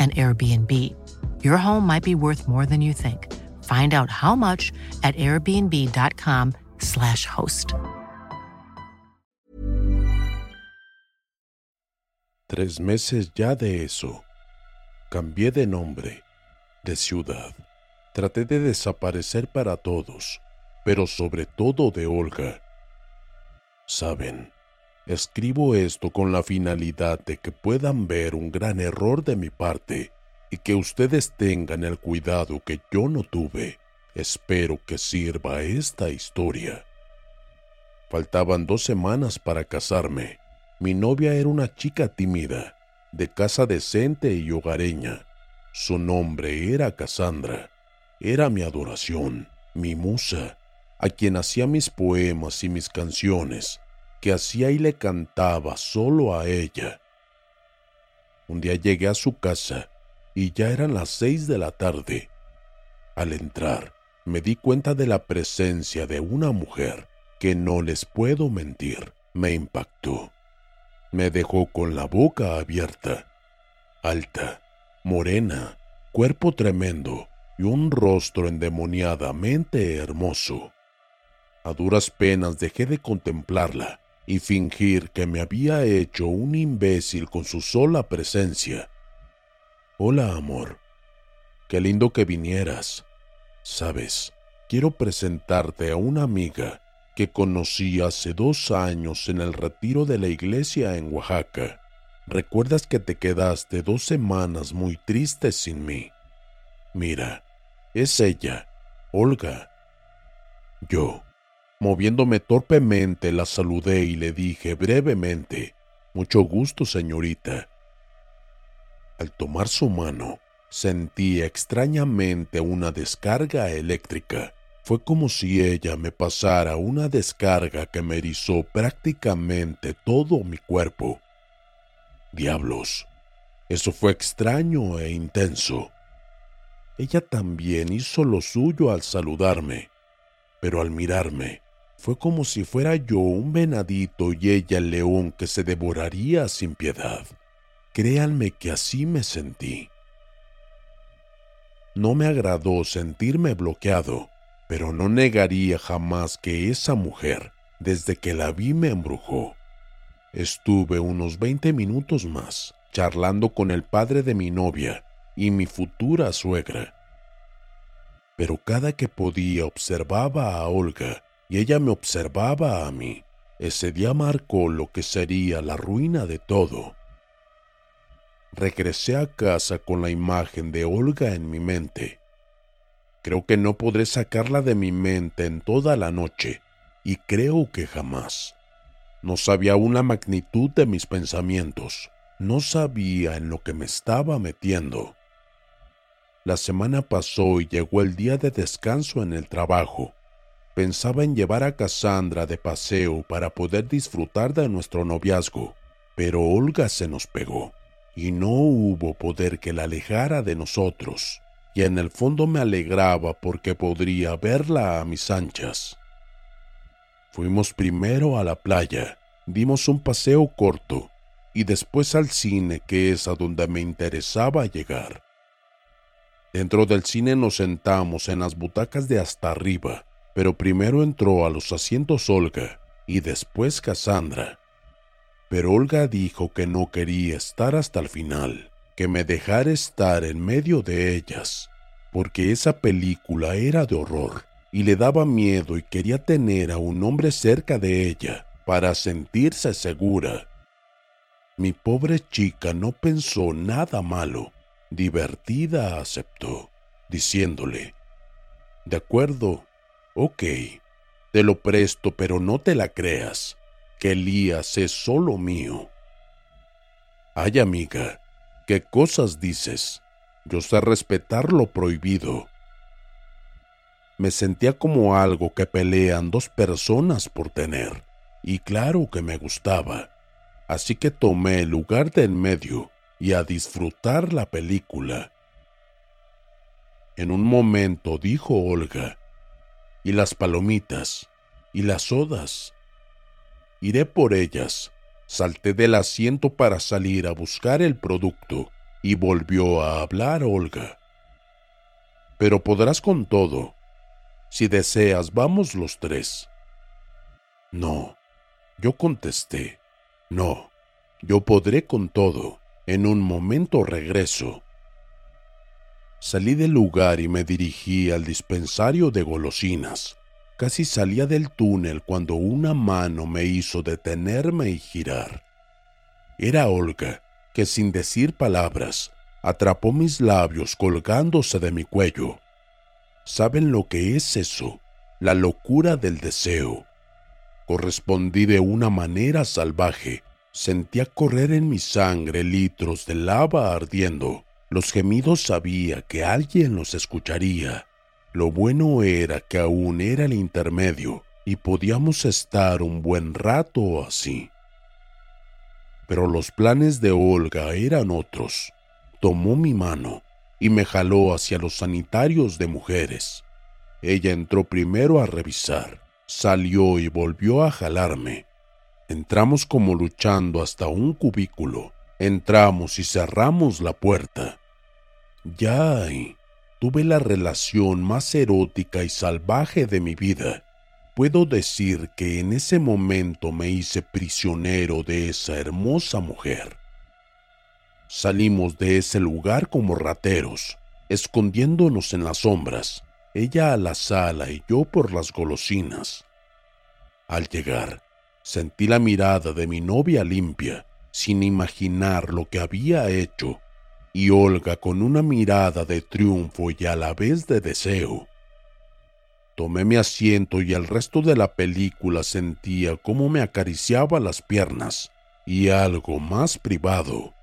an Airbnb. Your home might be worth more than you think. Find out how much at airbnb.com/slash host. Tres meses ya de eso. Cambié de nombre, de ciudad. Traté de desaparecer para todos, pero sobre todo de Olga. Saben, Escribo esto con la finalidad de que puedan ver un gran error de mi parte y que ustedes tengan el cuidado que yo no tuve. Espero que sirva esta historia. Faltaban dos semanas para casarme. Mi novia era una chica tímida, de casa decente y hogareña. Su nombre era Cassandra. Era mi adoración, mi musa, a quien hacía mis poemas y mis canciones que hacía y le cantaba solo a ella. Un día llegué a su casa y ya eran las seis de la tarde. Al entrar, me di cuenta de la presencia de una mujer que no les puedo mentir, me impactó. Me dejó con la boca abierta, alta, morena, cuerpo tremendo y un rostro endemoniadamente hermoso. A duras penas dejé de contemplarla y fingir que me había hecho un imbécil con su sola presencia. Hola, amor. Qué lindo que vinieras. Sabes, quiero presentarte a una amiga que conocí hace dos años en el retiro de la iglesia en Oaxaca. ¿Recuerdas que te quedaste dos semanas muy tristes sin mí? Mira, es ella, Olga. Yo Moviéndome torpemente la saludé y le dije brevemente, Mucho gusto, señorita. Al tomar su mano, sentí extrañamente una descarga eléctrica. Fue como si ella me pasara una descarga que me erizó prácticamente todo mi cuerpo. Diablos, eso fue extraño e intenso. Ella también hizo lo suyo al saludarme, pero al mirarme, fue como si fuera yo un venadito y ella el león que se devoraría sin piedad. Créanme que así me sentí. No me agradó sentirme bloqueado, pero no negaría jamás que esa mujer, desde que la vi, me embrujó. Estuve unos 20 minutos más charlando con el padre de mi novia y mi futura suegra. Pero cada que podía observaba a Olga y ella me observaba a mí. Ese día marcó lo que sería la ruina de todo. Regresé a casa con la imagen de Olga en mi mente. Creo que no podré sacarla de mi mente en toda la noche, y creo que jamás. No sabía la magnitud de mis pensamientos, no sabía en lo que me estaba metiendo. La semana pasó y llegó el día de descanso en el trabajo pensaba en llevar a Cassandra de paseo para poder disfrutar de nuestro noviazgo, pero Olga se nos pegó. y no hubo poder que la alejara de nosotros, y en el fondo me alegraba porque podría verla a mis anchas. Fuimos primero a la playa, dimos un paseo corto y después al cine, que es a donde me interesaba llegar. Dentro del cine nos sentamos en las butacas de hasta arriba, pero primero entró a los asientos Olga y después Cassandra. Pero Olga dijo que no quería estar hasta el final, que me dejara estar en medio de ellas, porque esa película era de horror y le daba miedo y quería tener a un hombre cerca de ella para sentirse segura. Mi pobre chica no pensó nada malo divertida aceptó, diciéndole, De acuerdo, ok, te lo presto, pero no te la creas, que Elías es solo mío. Ay, amiga, ¿qué cosas dices? Yo sé respetar lo prohibido. Me sentía como algo que pelean dos personas por tener, y claro que me gustaba, así que tomé el lugar de en medio y a disfrutar la película. En un momento dijo Olga, ¿y las palomitas? ¿Y las sodas? Iré por ellas. Salté del asiento para salir a buscar el producto y volvió a hablar Olga. Pero podrás con todo. Si deseas, vamos los tres. No, yo contesté, no, yo podré con todo. En un momento regreso. Salí del lugar y me dirigí al dispensario de golosinas. Casi salía del túnel cuando una mano me hizo detenerme y girar. Era Olga, que sin decir palabras, atrapó mis labios colgándose de mi cuello. ¿Saben lo que es eso? La locura del deseo. Correspondí de una manera salvaje Sentía correr en mi sangre litros de lava ardiendo. Los gemidos sabía que alguien los escucharía. Lo bueno era que aún era el intermedio y podíamos estar un buen rato así. Pero los planes de Olga eran otros. Tomó mi mano y me jaló hacia los sanitarios de mujeres. Ella entró primero a revisar, salió y volvió a jalarme. Entramos como luchando hasta un cubículo. Entramos y cerramos la puerta. Ya ahí tuve la relación más erótica y salvaje de mi vida. Puedo decir que en ese momento me hice prisionero de esa hermosa mujer. Salimos de ese lugar como rateros, escondiéndonos en las sombras, ella a la sala y yo por las golosinas. Al llegar, Sentí la mirada de mi novia limpia, sin imaginar lo que había hecho, y Olga con una mirada de triunfo y a la vez de deseo. Tomé mi asiento y el resto de la película sentía cómo me acariciaba las piernas y algo más privado.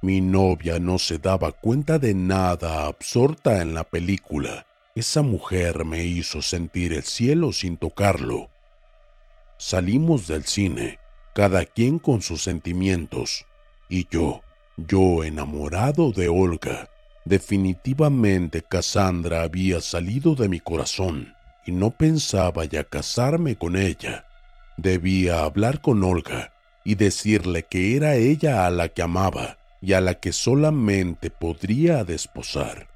Mi novia no se daba cuenta de nada absorta en la película. Esa mujer me hizo sentir el cielo sin tocarlo Salimos del cine, cada quien con sus sentimientos, y yo, yo enamorado de Olga. Definitivamente Cassandra había salido de mi corazón y no pensaba ya casarme con ella. Debía hablar con Olga y decirle que era ella a la que amaba y a la que solamente podría desposar.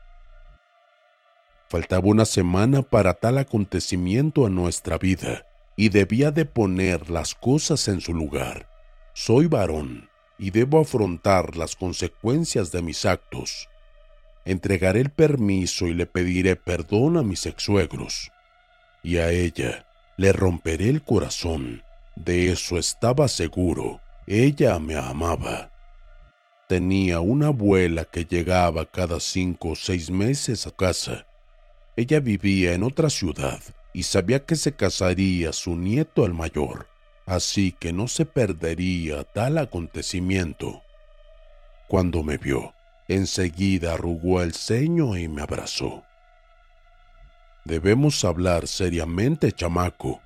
Faltaba una semana para tal acontecimiento en nuestra vida y debía de poner las cosas en su lugar. Soy varón y debo afrontar las consecuencias de mis actos. Entregaré el permiso y le pediré perdón a mis exsuegros. Y a ella le romperé el corazón. De eso estaba seguro. Ella me amaba. Tenía una abuela que llegaba cada cinco o seis meses a casa. Ella vivía en otra ciudad y sabía que se casaría su nieto el mayor, así que no se perdería tal acontecimiento. Cuando me vio, enseguida arrugó el ceño y me abrazó. Debemos hablar seriamente, chamaco.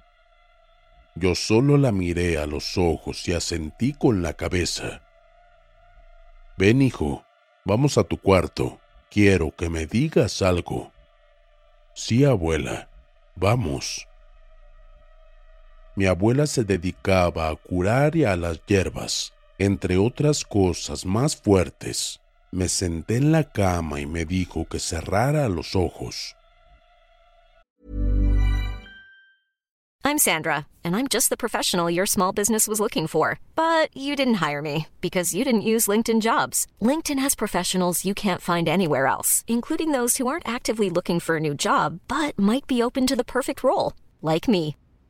Yo solo la miré a los ojos y asentí con la cabeza. Ven, hijo, vamos a tu cuarto. Quiero que me digas algo. Sí, abuela, vamos. Mi abuela se dedicaba a curar y a las hierbas, entre otras cosas más fuertes. Me senté en la cama y me dijo que cerrara los ojos. I'm Sandra, and I'm just the professional your small business was looking for. But you didn't hire me because you didn't use LinkedIn jobs. LinkedIn has professionals you can't find anywhere else, including those who aren't actively looking for a new job but might be open to the perfect role, like me.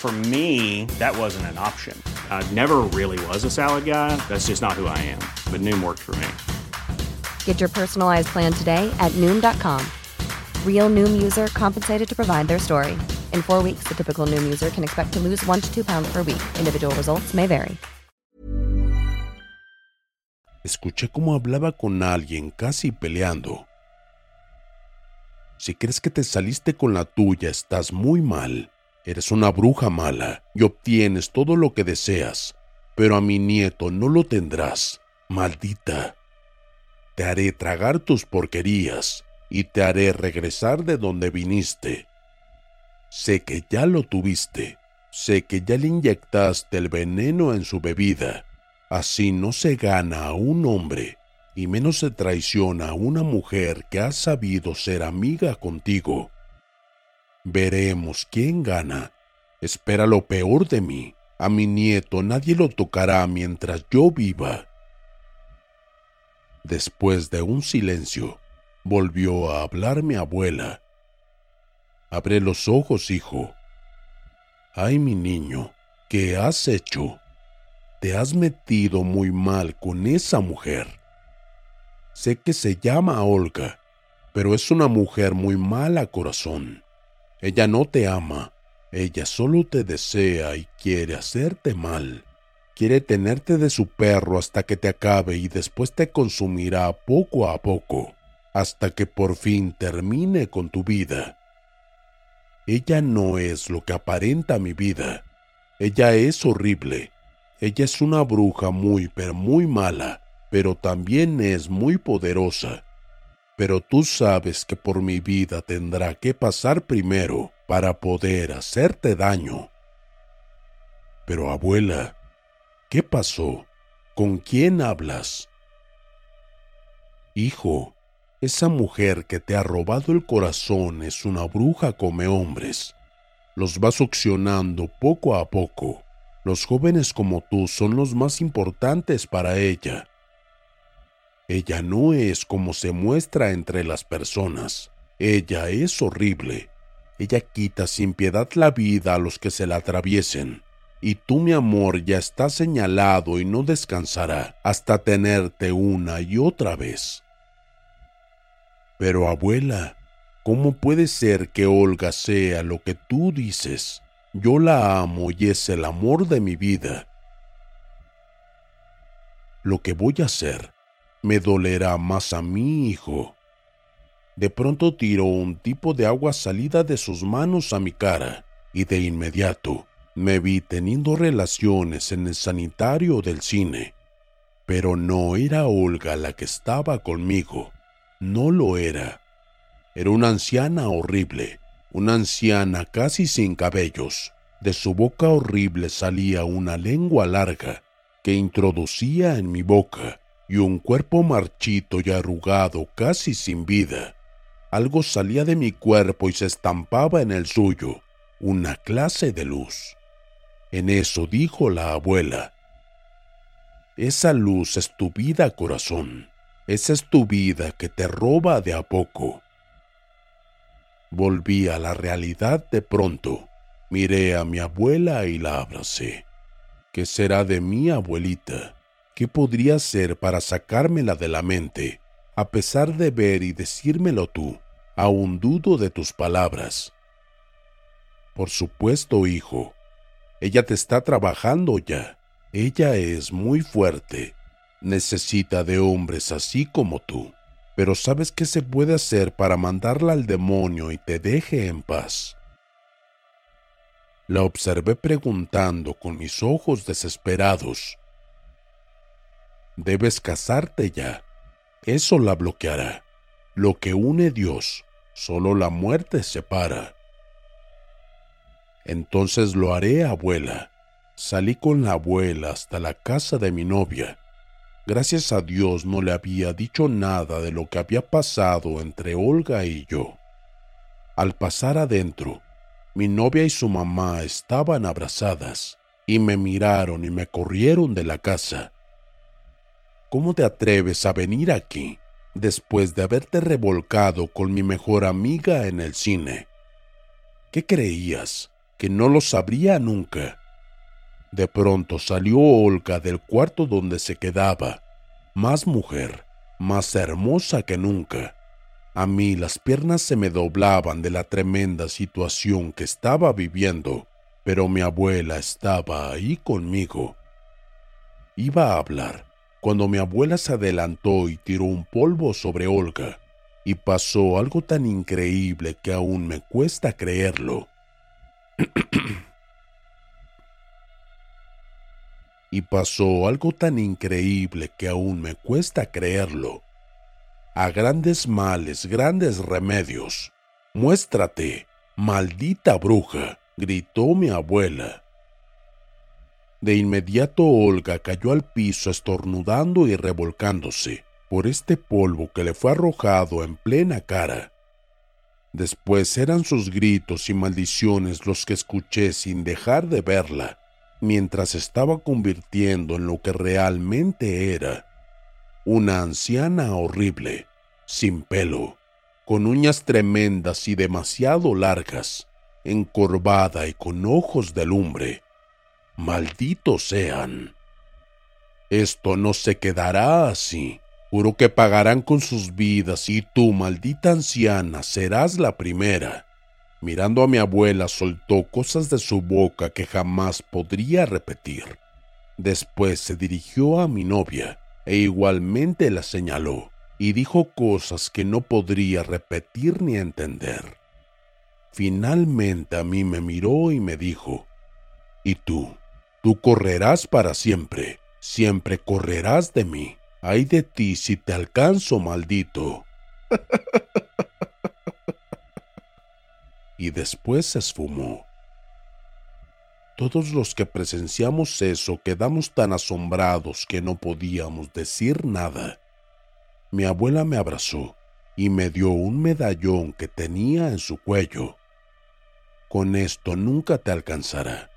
For me, that wasn't an option. I never really was a salad guy. That's just not who I am. But Noom worked for me. Get your personalized plan today at Noom.com. Real Noom user compensated to provide their story. In four weeks, the typical Noom user can expect to lose one to two pounds per week. Individual results may vary. Escuché cómo hablaba con alguien casi peleando. Si crees que te saliste con la tuya, estás muy mal. Eres una bruja mala y obtienes todo lo que deseas, pero a mi nieto no lo tendrás. Maldita. Te haré tragar tus porquerías y te haré regresar de donde viniste. Sé que ya lo tuviste. Sé que ya le inyectaste el veneno en su bebida. Así no se gana a un hombre y menos se traiciona a una mujer que ha sabido ser amiga contigo. Veremos quién gana. Espera lo peor de mí. A mi nieto nadie lo tocará mientras yo viva. Después de un silencio, volvió a hablar mi abuela. Abre los ojos, hijo. Ay, mi niño, ¿qué has hecho? Te has metido muy mal con esa mujer. Sé que se llama Olga, pero es una mujer muy mala corazón. Ella no te ama, ella solo te desea y quiere hacerte mal. Quiere tenerte de su perro hasta que te acabe y después te consumirá poco a poco, hasta que por fin termine con tu vida. Ella no es lo que aparenta mi vida. Ella es horrible. Ella es una bruja muy, pero muy mala, pero también es muy poderosa. Pero tú sabes que por mi vida tendrá que pasar primero para poder hacerte daño. Pero abuela, ¿qué pasó? ¿Con quién hablas? Hijo, esa mujer que te ha robado el corazón es una bruja come hombres. Los va succionando poco a poco. Los jóvenes como tú son los más importantes para ella. Ella no es como se muestra entre las personas. Ella es horrible. Ella quita sin piedad la vida a los que se la atraviesen. Y tú, mi amor, ya está señalado y no descansará hasta tenerte una y otra vez. Pero abuela, ¿cómo puede ser que Olga sea lo que tú dices? Yo la amo y es el amor de mi vida. Lo que voy a hacer me dolerá más a mi hijo. De pronto tiró un tipo de agua salida de sus manos a mi cara y de inmediato me vi teniendo relaciones en el sanitario del cine. Pero no era Olga la que estaba conmigo. No lo era. Era una anciana horrible, una anciana casi sin cabellos. De su boca horrible salía una lengua larga que introducía en mi boca y un cuerpo marchito y arrugado casi sin vida. Algo salía de mi cuerpo y se estampaba en el suyo, una clase de luz. En eso dijo la abuela, Esa luz es tu vida, corazón. Esa es tu vida que te roba de a poco. Volví a la realidad de pronto. Miré a mi abuela y la abracé. ¿Qué será de mi abuelita? ¿Qué podría ser para sacármela de la mente? A pesar de ver y decírmelo tú, Aún dudo de tus palabras. Por supuesto, hijo. Ella te está trabajando ya. Ella es muy fuerte. Necesita de hombres así como tú. Pero ¿sabes qué se puede hacer para mandarla al demonio y te deje en paz? La observé preguntando con mis ojos desesperados. Debes casarte ya. Eso la bloqueará. Lo que une Dios, solo la muerte separa. Entonces lo haré, abuela. Salí con la abuela hasta la casa de mi novia. Gracias a Dios no le había dicho nada de lo que había pasado entre Olga y yo. Al pasar adentro, mi novia y su mamá estaban abrazadas y me miraron y me corrieron de la casa. ¿Cómo te atreves a venir aquí después de haberte revolcado con mi mejor amiga en el cine? ¿Qué creías? ¿Que no lo sabría nunca? De pronto salió Olga del cuarto donde se quedaba, más mujer, más hermosa que nunca. A mí las piernas se me doblaban de la tremenda situación que estaba viviendo, pero mi abuela estaba ahí conmigo. Iba a hablar cuando mi abuela se adelantó y tiró un polvo sobre Olga, y pasó algo tan increíble que aún me cuesta creerlo. y pasó algo tan increíble que aún me cuesta creerlo. A grandes males, grandes remedios. Muéstrate, maldita bruja, gritó mi abuela. De inmediato Olga cayó al piso estornudando y revolcándose por este polvo que le fue arrojado en plena cara. Después eran sus gritos y maldiciones los que escuché sin dejar de verla mientras estaba convirtiendo en lo que realmente era, una anciana horrible, sin pelo, con uñas tremendas y demasiado largas, encorvada y con ojos de lumbre. Malditos sean. Esto no se quedará así. Juro que pagarán con sus vidas y tú, maldita anciana, serás la primera. Mirando a mi abuela, soltó cosas de su boca que jamás podría repetir. Después se dirigió a mi novia e igualmente la señaló y dijo cosas que no podría repetir ni entender. Finalmente a mí me miró y me dijo, ¿Y tú? Tú correrás para siempre, siempre correrás de mí. Ay de ti si te alcanzo, maldito. y después se esfumó. Todos los que presenciamos eso quedamos tan asombrados que no podíamos decir nada. Mi abuela me abrazó y me dio un medallón que tenía en su cuello. Con esto nunca te alcanzará,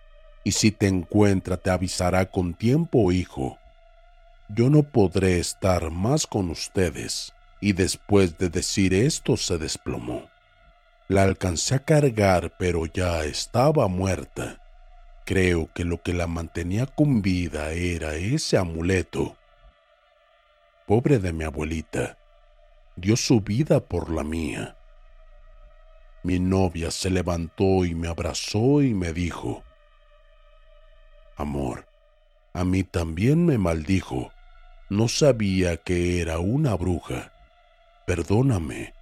y si te encuentra te avisará con tiempo, hijo. Yo no podré estar más con ustedes. Y después de decir esto se desplomó. La alcancé a cargar, pero ya estaba muerta. Creo que lo que la mantenía con vida era ese amuleto. Pobre de mi abuelita, dio su vida por la mía. Mi novia se levantó y me abrazó y me dijo, Amor, a mí también me maldijo. No sabía que era una bruja. Perdóname.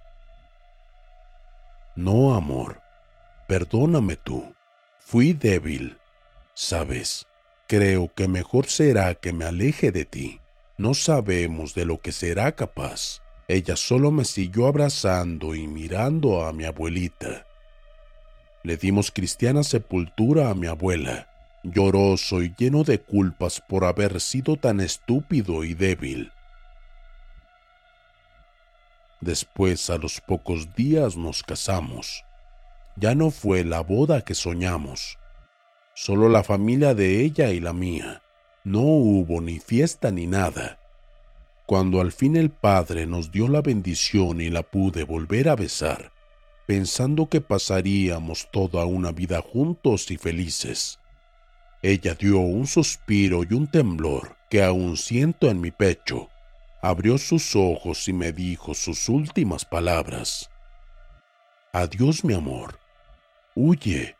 No, amor, perdóname tú. Fui débil. Sabes, creo que mejor será que me aleje de ti. No sabemos de lo que será capaz. Ella solo me siguió abrazando y mirando a mi abuelita. Le dimos cristiana sepultura a mi abuela, lloroso y lleno de culpas por haber sido tan estúpido y débil. Después, a los pocos días, nos casamos. Ya no fue la boda que soñamos. Solo la familia de ella y la mía. No hubo ni fiesta ni nada. Cuando al fin el Padre nos dio la bendición y la pude volver a besar, pensando que pasaríamos toda una vida juntos y felices. Ella dio un suspiro y un temblor que aún siento en mi pecho abrió sus ojos y me dijo sus últimas palabras. Adiós mi amor. Huye.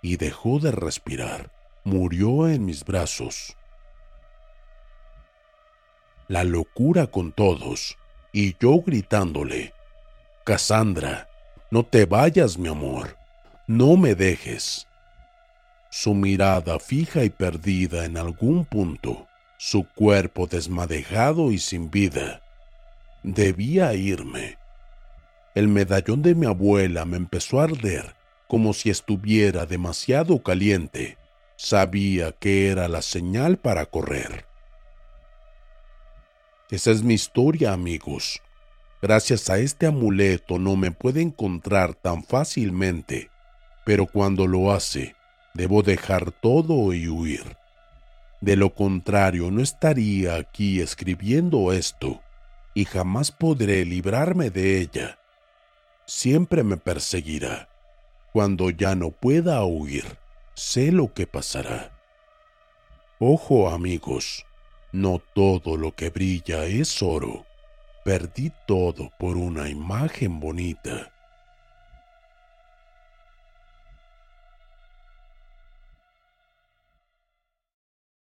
Y dejó de respirar. Murió en mis brazos. La locura con todos, y yo gritándole, Cassandra, no te vayas mi amor, no me dejes. Su mirada fija y perdida en algún punto, su cuerpo desmadejado y sin vida. Debía irme. El medallón de mi abuela me empezó a arder como si estuviera demasiado caliente. Sabía que era la señal para correr. Esa es mi historia, amigos. Gracias a este amuleto no me puede encontrar tan fácilmente, pero cuando lo hace, debo dejar todo y huir. De lo contrario, no estaría aquí escribiendo esto y jamás podré librarme de ella. Siempre me perseguirá. Cuando ya no pueda huir, sé lo que pasará. Ojo amigos, no todo lo que brilla es oro. Perdí todo por una imagen bonita.